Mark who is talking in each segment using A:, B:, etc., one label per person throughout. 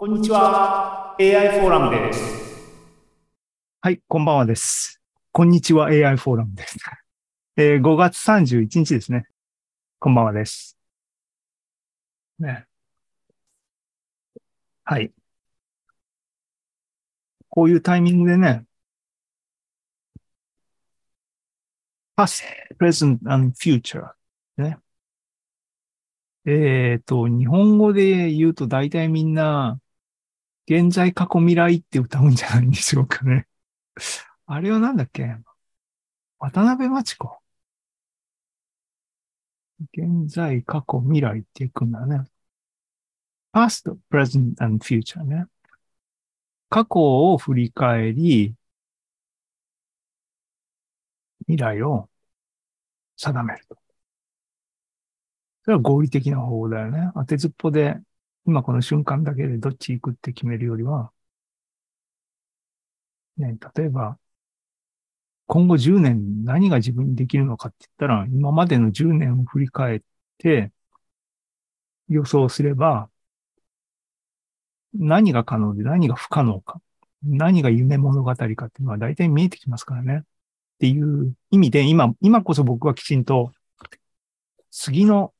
A: こんにちは。AI フォーラムです。
B: はい、こんばんはです。こんにちは AI フォーラムです。えー5月31日ですね。こんばんはです。ね。はい。こういうタイミングでね、past, present and future ね。えっ、と、日本語で言うと大体みんな、現在、過去、未来って歌うんじゃないんでしょうかね。あれはなんだっけ？渡辺真知子。現在、過去、未来っていくんだね。past, present and future ね。過去を振り返り、未来を定めると。それは合理的な方法だよね。当てずっぽで、今この瞬間だけでどっち行くって決めるよりは、ね、例えば、今後10年何が自分にできるのかって言ったら、今までの10年を振り返って予想すれば、何が可能で何が不可能か、何が夢物語かっていうのは大体見えてきますからね。っていう意味で、今、今こそ僕はきちんと次の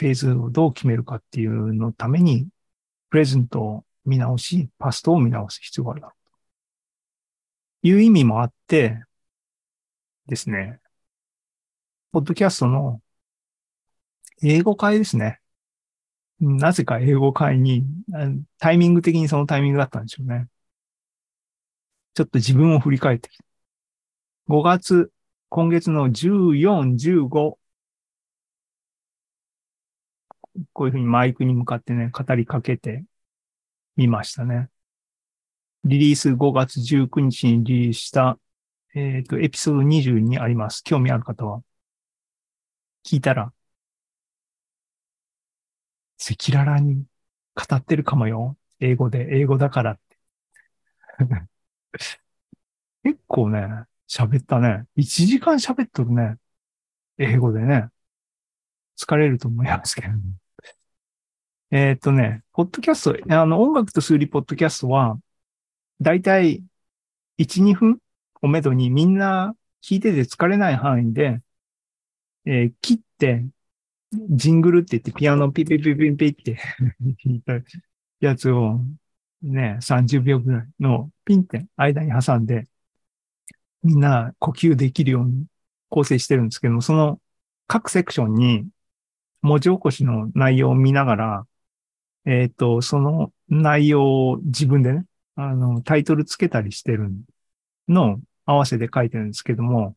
B: フェーズをどう決めるかっていうのために、プレゼントを見直し、パストを見直す必要があるだろうという意味もあってですね、ポッドキャストの英語会ですね。なぜか英語会に、タイミング的にそのタイミングだったんでしょうね。ちょっと自分を振り返ってきて。5月、今月の14、15、こういうふうにマイクに向かってね、語りかけてみましたね。リリース5月19日にリリースした、えっ、と、エピソード20にあります。興味ある方は。聞いたら、赤裸々に語ってるかもよ。英語で、英語だからって。結構ね、喋ったね。1時間喋っとるね。英語でね。疲れると思いますけど。えーっとね、ポッドキャスト、あの、音楽と数理ポッドキャストは、だいたい1、2分をめどにみんな聞いてて疲れない範囲で、えー切って、ジングルって言ってピアノピピピピピって 弾いたやつをね、30秒ぐらいのピンって間に挟んで、みんな呼吸できるように構成してるんですけども、その各セクションに文字起こしの内容を見ながら、えっ、と、その内容を自分でね、あの、タイトルつけたりしてるのを合わせて書いてるんですけども、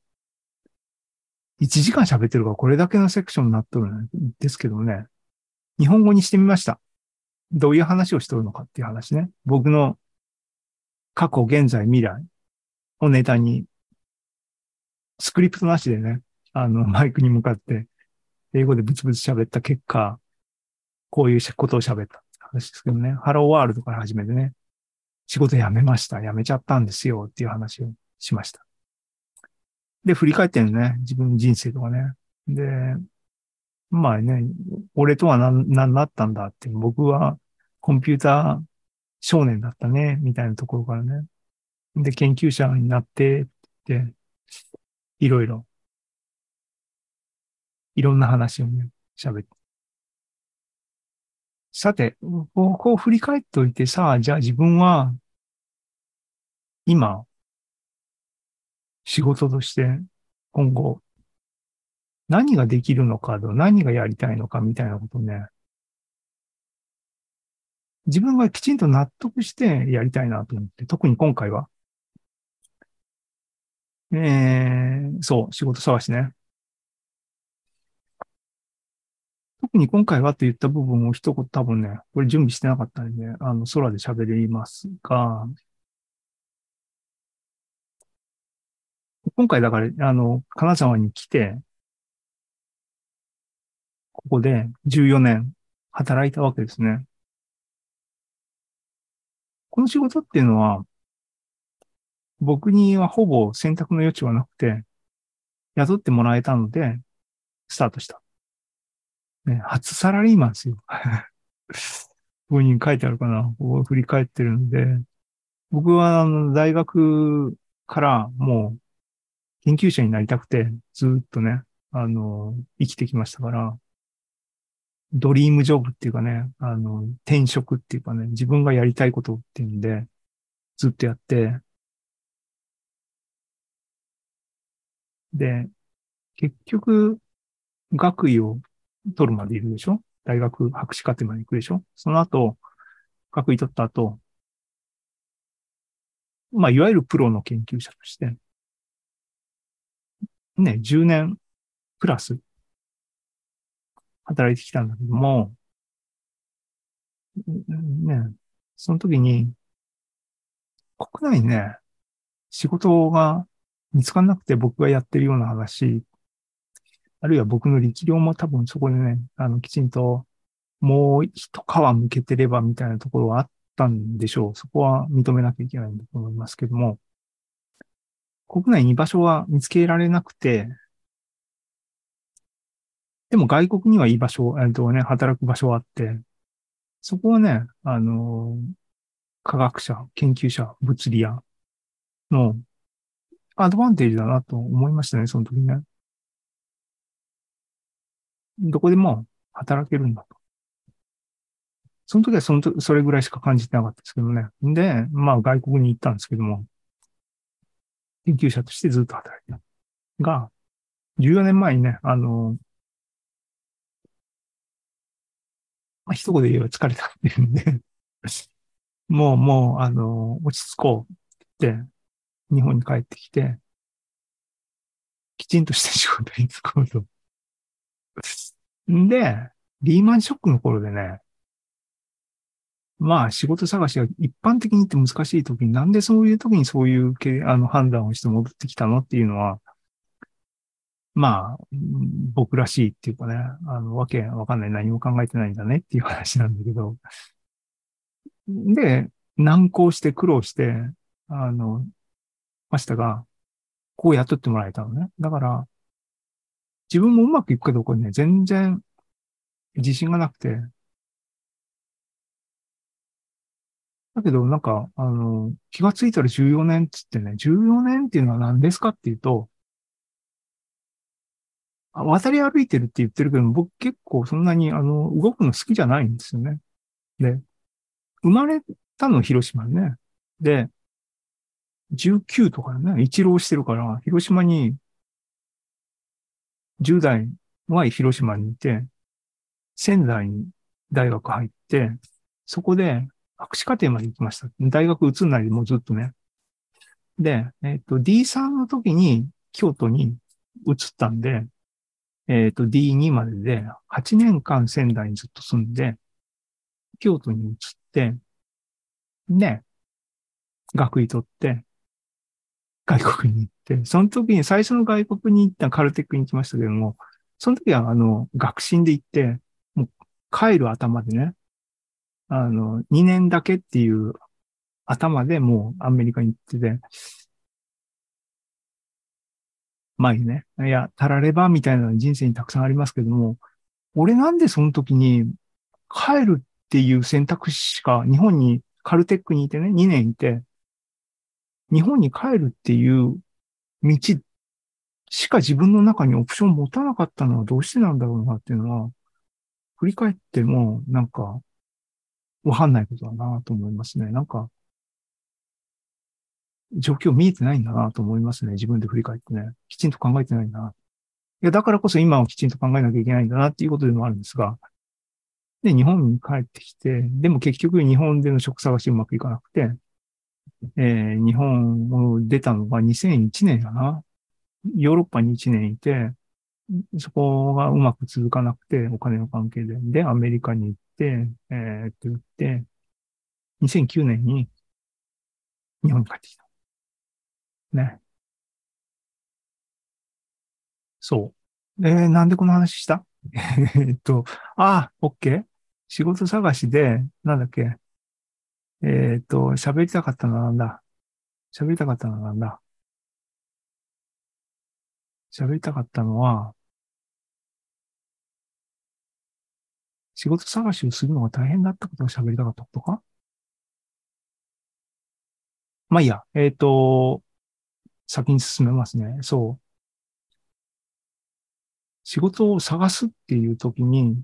B: 1時間喋ってるからこれだけのセクションになっとるんですけどね、日本語にしてみました。どういう話をしてるのかっていう話ね。僕の過去、現在、未来をネタに、スクリプトなしでね、あの、マイクに向かって、英語でブツブツ喋った結果、こういうことを喋ったって話ですけどね。ハローワールドから始めてね、仕事辞めました。辞めちゃったんですよっていう話をしました。で、振り返ってるね。自分の人生とかね。で、まあね、俺とは何、何だったんだって。僕はコンピューター少年だったね、みたいなところからね。で、研究者になって、って、いろいろ、いろんな話をね、喋って。さて、こうこう振り返っておいてさ、じゃあ自分は、今、仕事として今後、何ができるのかと、何がやりたいのかみたいなことね、自分がきちんと納得してやりたいなと思って、特に今回は、えー、そう、仕事探しね。特に今回はと言った部分を一言多分ね、これ準備してなかったんで、あの、空で喋りますが、今回だから、あの、金沢に来て、ここで14年働いたわけですね。この仕事っていうのは、僕にはほぼ選択の余地はなくて、雇ってもらえたので、スタートした。ね、初サラリーマンですよ。ここに書いてあるかな。ここ振り返ってるんで、僕はあの大学からもう研究者になりたくて、ずっとね、あの、生きてきましたから、ドリームジョブっていうかね、あの、転職っていうかね、自分がやりたいことっていうんで、ずっとやって、で、結局、学位を取るまでいるでしょ？大学博士課程まで行くでしょ？その後、学位取った後、まあ、いわゆるプロの研究者として、ね、10年プラス働いてきたんだけども、ね、その時に、国内にね、仕事が見つからなくて僕がやってるような話、あるいは僕の力量も多分そこでね、あの、きちんともう一皮向けてればみたいなところはあったんでしょう。そこは認めなきゃいけないんだと思いますけども、国内に居場所は見つけられなくて、でも外国には居場所、えっとね、働く場所はあって、そこはね、あの、科学者、研究者、物理屋のアドバンテージだなと思いましたね、その時ね。どこでも働けるんだと。その時はそのと、それぐらいしか感じてなかったですけどね。で、まあ外国に行ったんですけども、研究者としてずっと働いてた。が、14年前にね、あの、まあ、一言で言えば疲れたっていうんで、もう、もう、あの、落ち着こうって言って、日本に帰ってきて、きちんとした仕事に就こうと。で、リーマンショックの頃でね、まあ仕事探しが一般的にって難しい時になんでそういう時にそういうあの判断をして戻ってきたのっていうのは、まあ、僕らしいっていうかね、あの、わけわかんない何も考えてないんだねっていう話なんだけど、で、難航して苦労して、あの、ましたが、こう雇ってもらえたのね。だから、自分もうまくいくかどうかね、全然自信がなくて、だけど、なんか、あの、気がついたら14年っつってね、14年っていうのは何ですかっていうと、渡り歩いてるって言ってるけど、僕結構そんなに、あの、動くの好きじゃないんですよね。で、生まれたの広島ね。で、19とかね、一浪してるから、広島に、10代は広島にいて、仙台に大学入って、そこで博士課程まで行きました。大学移んないでもうずっとね。で、えっ、と、D3 の時に京都に移ったんで、えっ、と、D2 までで8年間仙台にずっと住んで、京都に移って、で、学位取って、外国に行って、その時に最初の外国に行ったカルテックに行きましたけども、その時はあの、学信で行って、もう帰る頭でね、あの、2年だけっていう頭でもうアメリカに行ってて、前にね、いや、たらればみたいな人生にたくさんありますけども、俺なんでその時に帰るっていう選択肢しか日本にカルテックにいてね、2年いて、日本に帰るっていう道しか自分の中にオプションを持たなかったのはどうしてなんだろうなっていうのは、振り返ってもなんかわかんないことだなと思いますね。なんか、状況見えてないんだなと思いますね。自分で振り返ってね。きちんと考えてないんだな。いや、だからこそ今をきちんと考えなきゃいけないんだなっていうことでもあるんですが、で、日本に帰ってきて、でも結局日本での職探しうまくいかなくて、えー日本を出たのが2001年だな。ヨーロッパに1年いて、そこがうまく続かなくて、お金の関係で。で、アメリカに行って、えーっと言って、2009年に日本に帰ってきた。ね。そう。えーなんでこの話した？えっと、あ、オッケー仕事探しで、なんだっけ？えーっと、喋りたかったのはなんだ？喋りたかったのはなんだ？喋りたかったのは、仕事探しをするのが大変だったことを喋りたかったことか？まあいいや、えっ、と、先に進めますね。そう。仕事を探すっていう時に、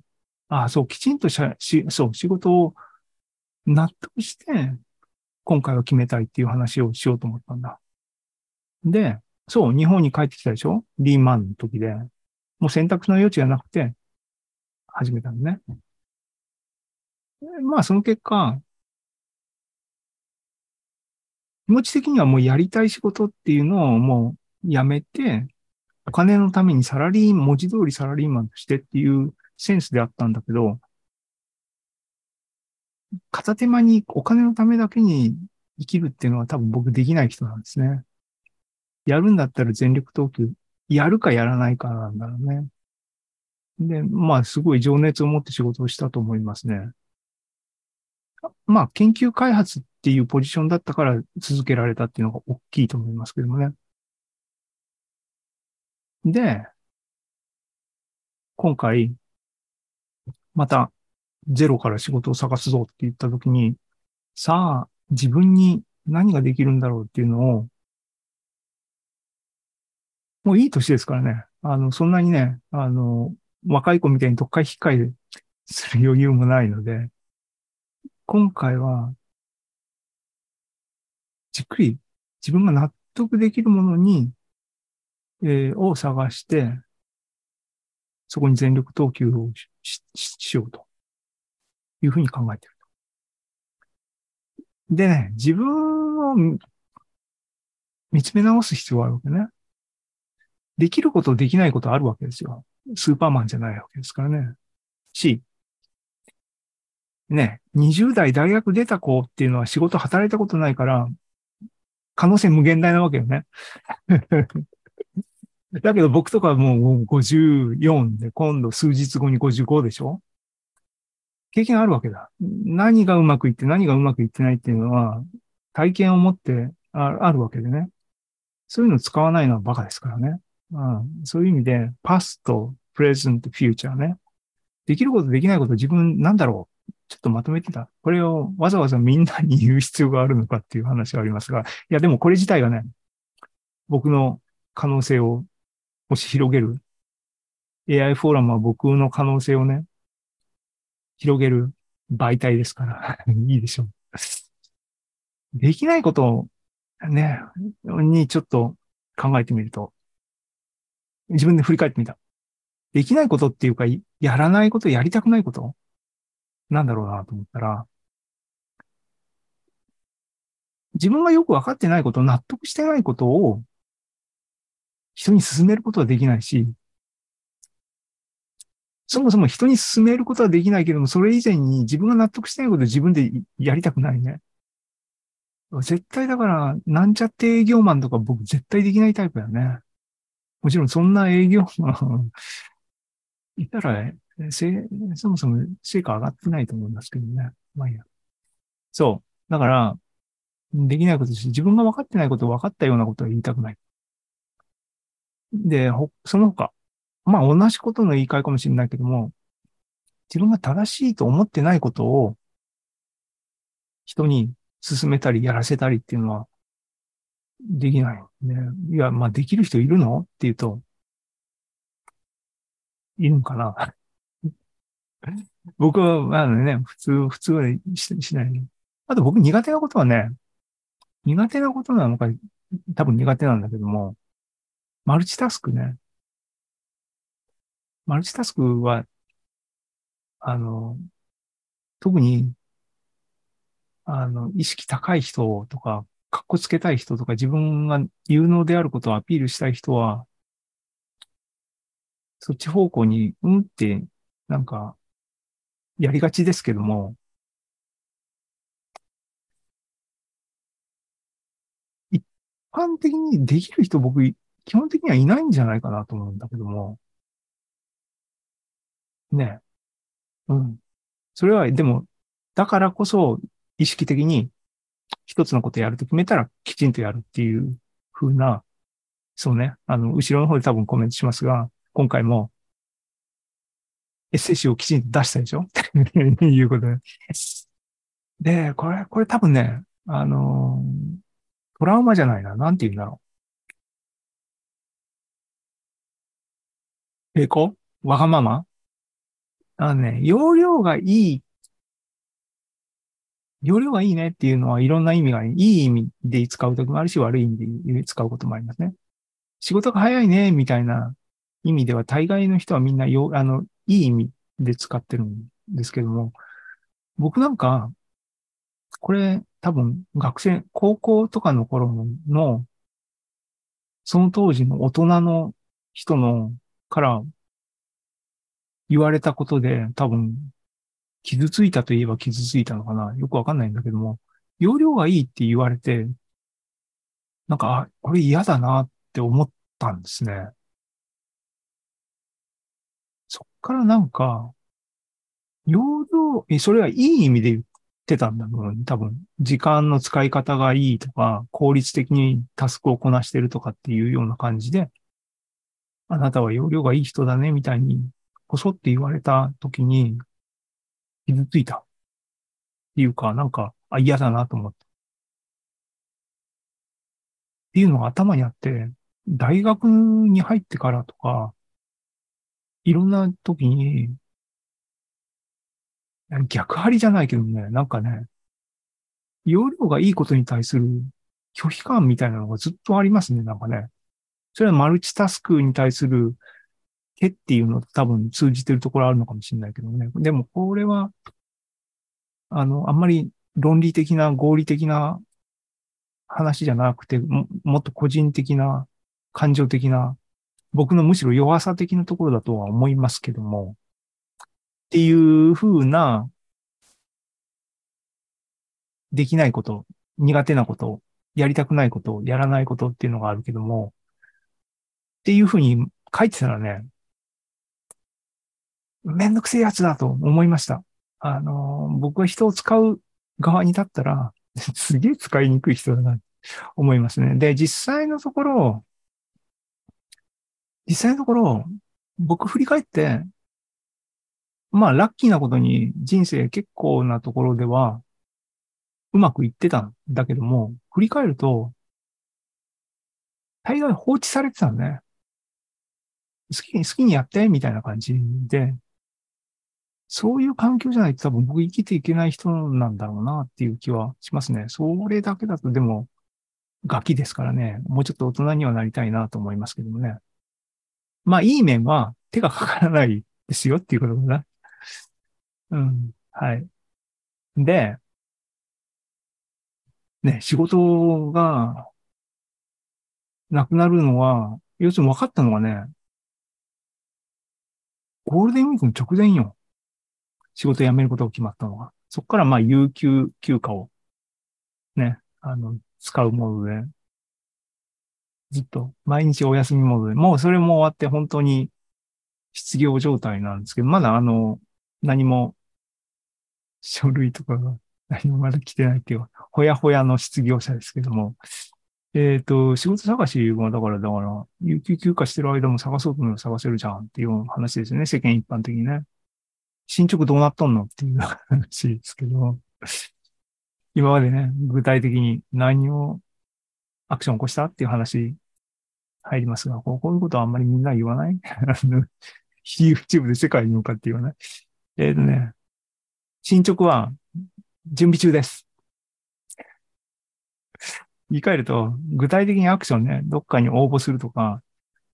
B: ああそう、きちんとしゃし、そう、仕事を納得して、今回は決めたいっていう話をしようと思ったんだ。で、そう、日本に帰ってきたでしょ？リーマンの時で。もう選択の余地がなくて、始めたのね。まあ、その結果、気持ち的にはもうやりたい仕事っていうのをもうやめて、お金のためにサラリー、文字通りサラリーマンとしてっていうセンスであったんだけど、片手間にお金のためだけに生きるっていうのは多分僕できない人なんですね。やるんだったら全力投球、やるかやらないかなんだろうね。で、まあすごい情熱を持って仕事をしたと思いますね。まあ研究開発っていうポジションだったから続けられたっていうのが大きいと思いますけどもね。で、今回、またゼロから仕事を探すぞって言ったときに、さあ、自分に何ができるんだろうっていうのを、もういい年ですからね。あの、そんなにね、あの、若い子みたいに特会引っかえする余裕もないので、今回は、じっくり自分が納得できるものに、えー、を探して、そこに全力投球をししようというふうに考えていると。でね、自分を見つめ直す必要があるわけね。できること、できないことあるわけですよ。スーパーマンじゃないわけですからね。し、ね、20代大学出た子っていうのは仕事働いたことないから、可能性無限大なわけよね。だけど僕とかはもう54で、今度数日後に55でしょ経験あるわけだ。何がうまくいって何がうまくいってないっていうのは、体験を持ってあるわけでね。そういうのを使わないのはバカですからね。うん、そういう意味で、パスト、プレゼント、フューチャーね。できること、できないこと、自分なんだろうちょっとまとめてた。これをわざわざみんなに言う必要があるのかっていう話がありますが、いや、でもこれ自体がね、僕の可能性をもし広げる。AI フォーラムは僕の可能性をね、広げる媒体ですから いいでしょう。できないことをね、にちょっと考えてみると、自分で振り返ってみた。できないことっていうか、やらないこと、やりたくないことなんだろうなと思ったら、自分がよくわかってないこと、納得してないことを人に勧めることはできないし、そもそも人に勧めることはできないけども、それ以前に自分が納得してないことを自分でやりたくないね。絶対だから、なんちゃって営業マンとか僕絶対できないタイプだよね。もちろんそんな営業マンいたら、そもそも成果上がってないと思いますけどね。まあいいや。そう。だから、できないことし、自分が分かってないこと分かったようなことは言いたくない。で、その他、まあ同じことの言い換えかもしれないけども、自分が正しいと思ってないことを人に進めたりやらせたりっていうのはできないね。いや、まあできる人いるの？っていうと、いるんかな？僕は、まあね、普通、普通はししない。あと僕苦手なことはね、苦手なことなのか、多分苦手なんだけども、マルチタスクね。マルチタスクは、あの、特に、あの、意識高い人とか、格好つけたい人とか、自分が有能であることをアピールしたい人は、そっち方向に、うんって、なんか、やりがちですけども、一般的にできる人僕、基本的にはいないんじゃないかなと思うんだけども、ね。うん。それは、でも、だからこそ、意識的に一つのことやると決めたらきちんとやるっていう風な、そうね。あの、後ろの方で多分コメントしますが、今回もエッセイ集をきちんと出したでしょ？っていう ことで。で、これ、これ多分ね、あのトラウマじゃないな。なんて言うんだろう。抵抗わがまま？あのね、容量がいい、容量がいいねっていうのはいろんな意味がいい意味で使うときもあるし、悪い意味で使うこともありますね。仕事が早いね、みたいな意味では、大概の人はみんなよ、あの、いい意味で使ってるんですけども、僕なんか、これ多分学生、高校とかの頃の、その当時の大人の人のから言われたことで多分傷ついたといえば傷ついたのかなよくわかんないんだけども、容量がいいって言われて、なんか、あ、これ嫌だなって思ったんですね。そっからなんか、容量、え、それはいい意味で言ってたんだろうね。多分、時間の使い方がいいとか、効率的にタスクをこなしてるとかっていうような感じで、あなたは容量がいい人だね、みたいに、こそって言われた時に、傷ついた。っていうか、なんか、あ、嫌だなと思った。っていうのが頭にあって、大学に入ってからとか、いろんな時に、逆張りじゃないけどね、なんかね、容量がいいことに対する拒否感みたいなのがずっとありますね、なんかね。それはマルチタスクに対する手っていうのと多分通じてるところあるのかもしれないけどね。でもこれは、あの、あんまり論理的な合理的な話じゃなくて、ももっと個人的な、感情的な、僕のむしろ弱さ的なところだとは思いますけども、っていうふうな、できないこと、苦手なこと、やりたくないこと、やらないことっていうのがあるけども、っていうふうに書いてたらね、めんどくせえやつだと思いました。あの、僕は人を使う側に立ったら、すげえ使いにくい人だな、思いますね。で、実際のところ、実際のところ、僕振り返って、まあ、ラッキーなことに人生結構なところでは、うまくいってたんだけども、振り返ると、大概放置されてたんね。好きに、好きにやって、みたいな感じで、そういう環境じゃないと多分僕生きていけない人なんだろうなっていう気はしますね。それだけだとでも、ガキですからね、もうちょっと大人にはなりたいなと思いますけどもね。まあ、いい面は手がかからないですよっていうことだな。うん。はい。で、ね、仕事がなくなるのは、要するに分かったのはね、ゴールデンウィークの直前よ。仕事辞めることが決まったのが。そこからまあ、有給休暇をね、あの、使うモードで、ずっと毎日お休みモードで、もうそれも終わって本当に失業状態なんですけど、まだあの、何も書類とかが何もまだ来てないっていうほやほやの失業者ですけども、えっ、ー、と、仕事探しは、だから、だから、有給休暇してる間も探そうと思えば探せるじゃんっていう話ですよね、世間一般的にね。進捗どうなっとんのっていう話ですけど、今までね、具体的に何をアクション起こしたっていう話入りますが、こういうことはあんまりみんな言わない？YouTube で世界に向かって言わない？えっ、ー、とね、進捗は準備中です。言い換えると、具体的にアクションね、どっかに応募するとか、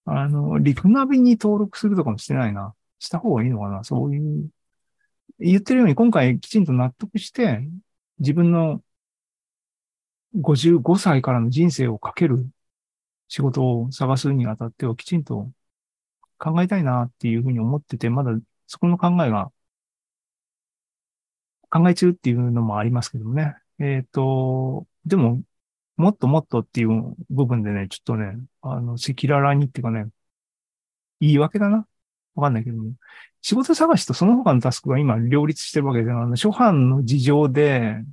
B: あの、リクナビに登録するとかもしてないな。した方がいいのかな？そういう。言ってるように今回きちんと納得して、自分の55歳からの人生をかける仕事を探すにあたってはきちんと考えたいなっていうふうに思ってて、まだそこの考えが考え中っていうのもありますけどもね。えっ、ー、と、でも、もっともっとっていう部分でね、ちょっとね、あの、赤裸々にっていうかね、言い訳だな。わかんないけど。仕事探しとその他のタスクが今両立してるわけで、あの、初版の事情で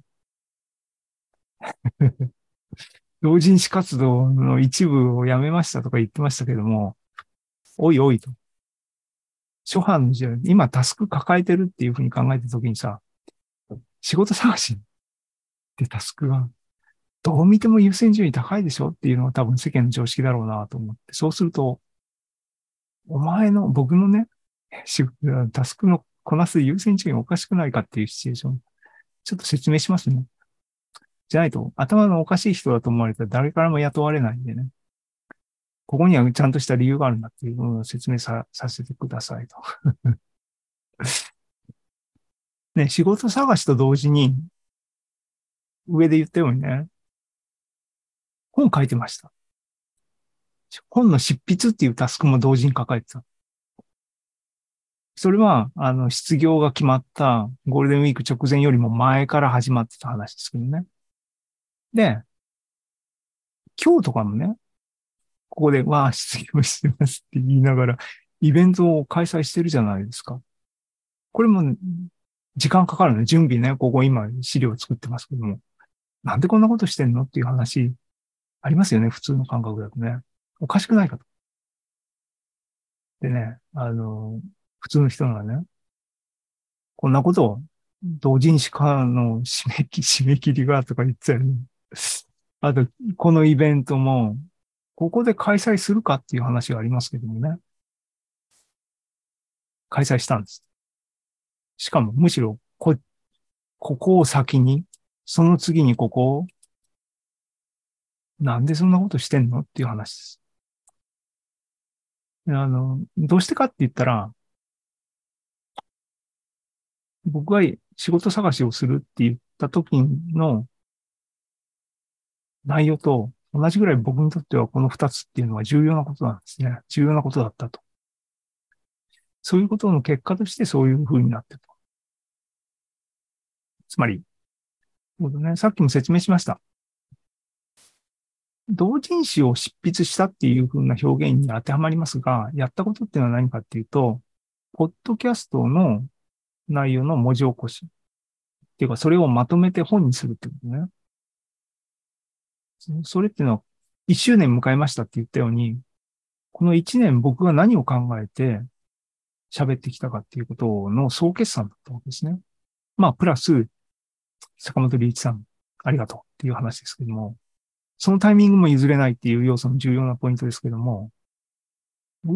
B: 同人誌活動の一部をやめましたとか言ってましたけども、おいおいと。初版の時代、今タスク抱えてるっていうふうに考えたときにさ、仕事探しってタスクが、どう見ても優先順位高いでしょっていうのが多分世間の常識だろうなと思って、そうすると、お前の、僕のね、タスクのこなす優先順位おかしくないかっていうシチュエーション、ちょっと説明しますね。じゃないと、頭のおかしい人だと思われたら誰からも雇われないんでね。ここにはちゃんとした理由があるんだっていうのを説明ささせてくださいと。ね、仕事探しと同時に、上で言ったようにね、本書いてました。本の執筆っていうタスクも同時に抱えてた。それは、あの、失業が決まったゴールデンウィーク直前よりも前から始まってた話ですけどね。で、今日とかもね、ここで、わあ、失業してますって言いながら、イベントを開催してるじゃないですか。これも、時間かかるね。準備ね。ここ今資料作ってますけども。なんでこんなことしてんのっていう話、ありますよね。普通の感覚だとね。おかしくないかと。でね、あの、普通の人がね、こんなことを同人誌からの締め切り、締め切りがとか言ってたよね。あと、このイベントも、ここで開催するかっていう話がありますけどもね。開催したんです。しかも、むしろ、こ、ここを先に、その次にここを、なんでそんなことしてんのっていう話です。あの、どうしてかって言ったら、僕が仕事探しをするって言った時の内容と同じぐらい僕にとってはこの二つっていうのは重要なことなんですね。重要なことだったと。そういうことの結果としてそういう風になってると。つまり、ね、さっきも説明しました。同人誌を執筆したっていう風な表現に当てはまりますが、やったことっていうのは何かっていうと、ポッドキャストの内容の文字起こし。っていうか、それをまとめて本にするってことね。それっていうのは、一周年迎えましたって言ったように、この一年僕が何を考えて喋ってきたかっていうことの総決算だったわけですね。まあ、プラス、坂本隆一さん、ありがとうっていう話ですけども、そのタイミングも譲れないっていう要素の重要なポイントですけども、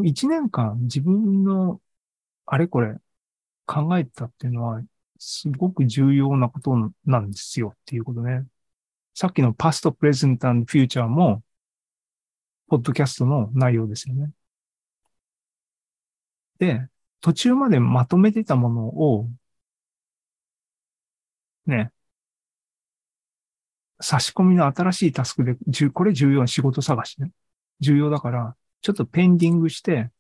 B: 一年間自分のあれこれ考えてたっていうのは、すごく重要なことなんですよっていうことね。さっきのパスト、プレゼント、フューチャーも、ポッドキャストの内容ですよね。で、途中までまとめてたものを、ね、差し込みの新しいタスクで、これ重要な仕事探しね。重要だから、ちょっとペンディングして、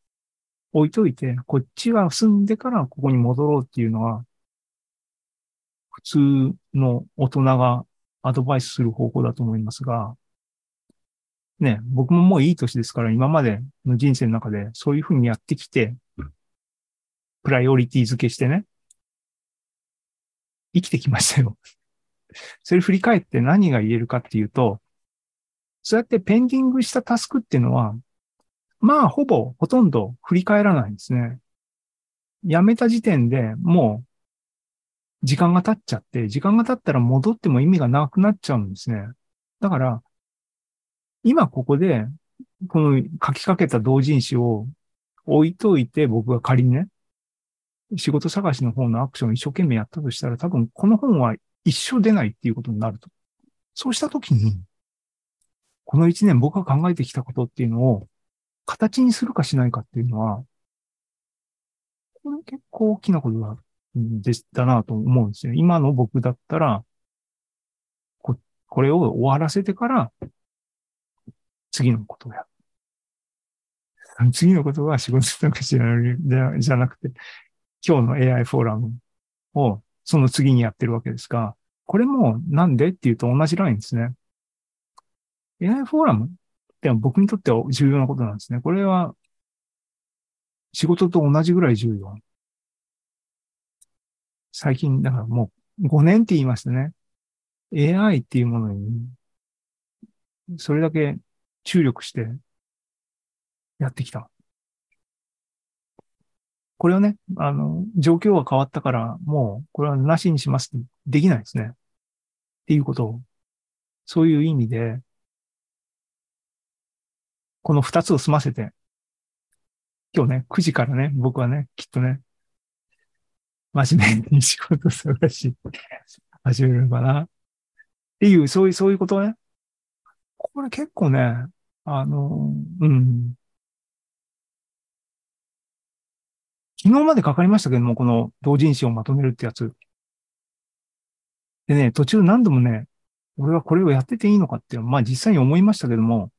B: 置いといて、こっちが済んでからここに戻ろうっていうのは、普通の大人がアドバイスする方法だと思いますが、ね、僕ももういい年ですから今までの人生の中でそういうふうにやってきて、プライオリティ付けしてね、生きてきましたよ。それ振り返って何が言えるかっていうと、そうやってペンディングしたタスクっていうのは、まあ、ほぼ、ほとんど振り返らないんですね。やめた時点でもう、時間が経っちゃって、時間が経ったら戻っても意味がなくなっちゃうんですね。だから、今ここで、この書きかけた同人誌を置いといて、僕が仮にね、仕事探しの方のアクションを一生懸命やったとしたら、多分この本は一生出ないっていうことになると。そうしたときに、この一年僕が考えてきたことっていうのを形にするかしないかっていうのは、これ結構大きなことだ、でしたなと思うんですよ。今の僕だったら、こ、これを終わらせてから、次のことをやる。次のことは仕事とかじゃじゃなくて、今日の AI フォーラムをその次にやってるわけですが、これもなんでっていうと同じラインですね。AI フォーラムって僕にとっては重要なことなんですね。これは仕事と同じぐらい重要。最近、だからもう5年って言いましたね。AI っていうものに、それだけ注力してやってきた。これをね、あの、状況が変わったから、もう、これはなしにしますってできないですね。っていうことを、そういう意味で、この二つを済ませて、今日ね、9時からね、僕はね、きっとね、真面目に仕事探し、始めるのかな。っていう、そういう、そういうことね。これ結構ね、あの、うん。昨日までかかりましたけども、この同人誌をまとめるってやつ。でね、途中何度もね、俺はこれをやってていいのかっていうの、まあ実際に思いましたけども、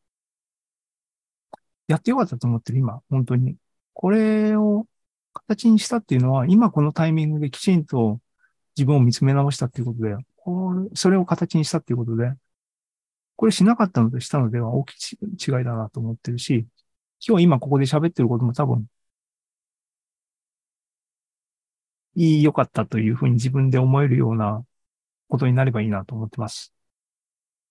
B: やってよかったと思ってる、今、本当に。これを形にしたっていうのは、今このタイミングできちんと自分を見つめ直したっていうことで、これそれを形にしたっていうことで、これしなかったのとしたのでは大きい違いだなと思ってるし、今日今ここで喋ってることも多分、良かったというふうに自分で思えるようなことになればいいなと思ってます。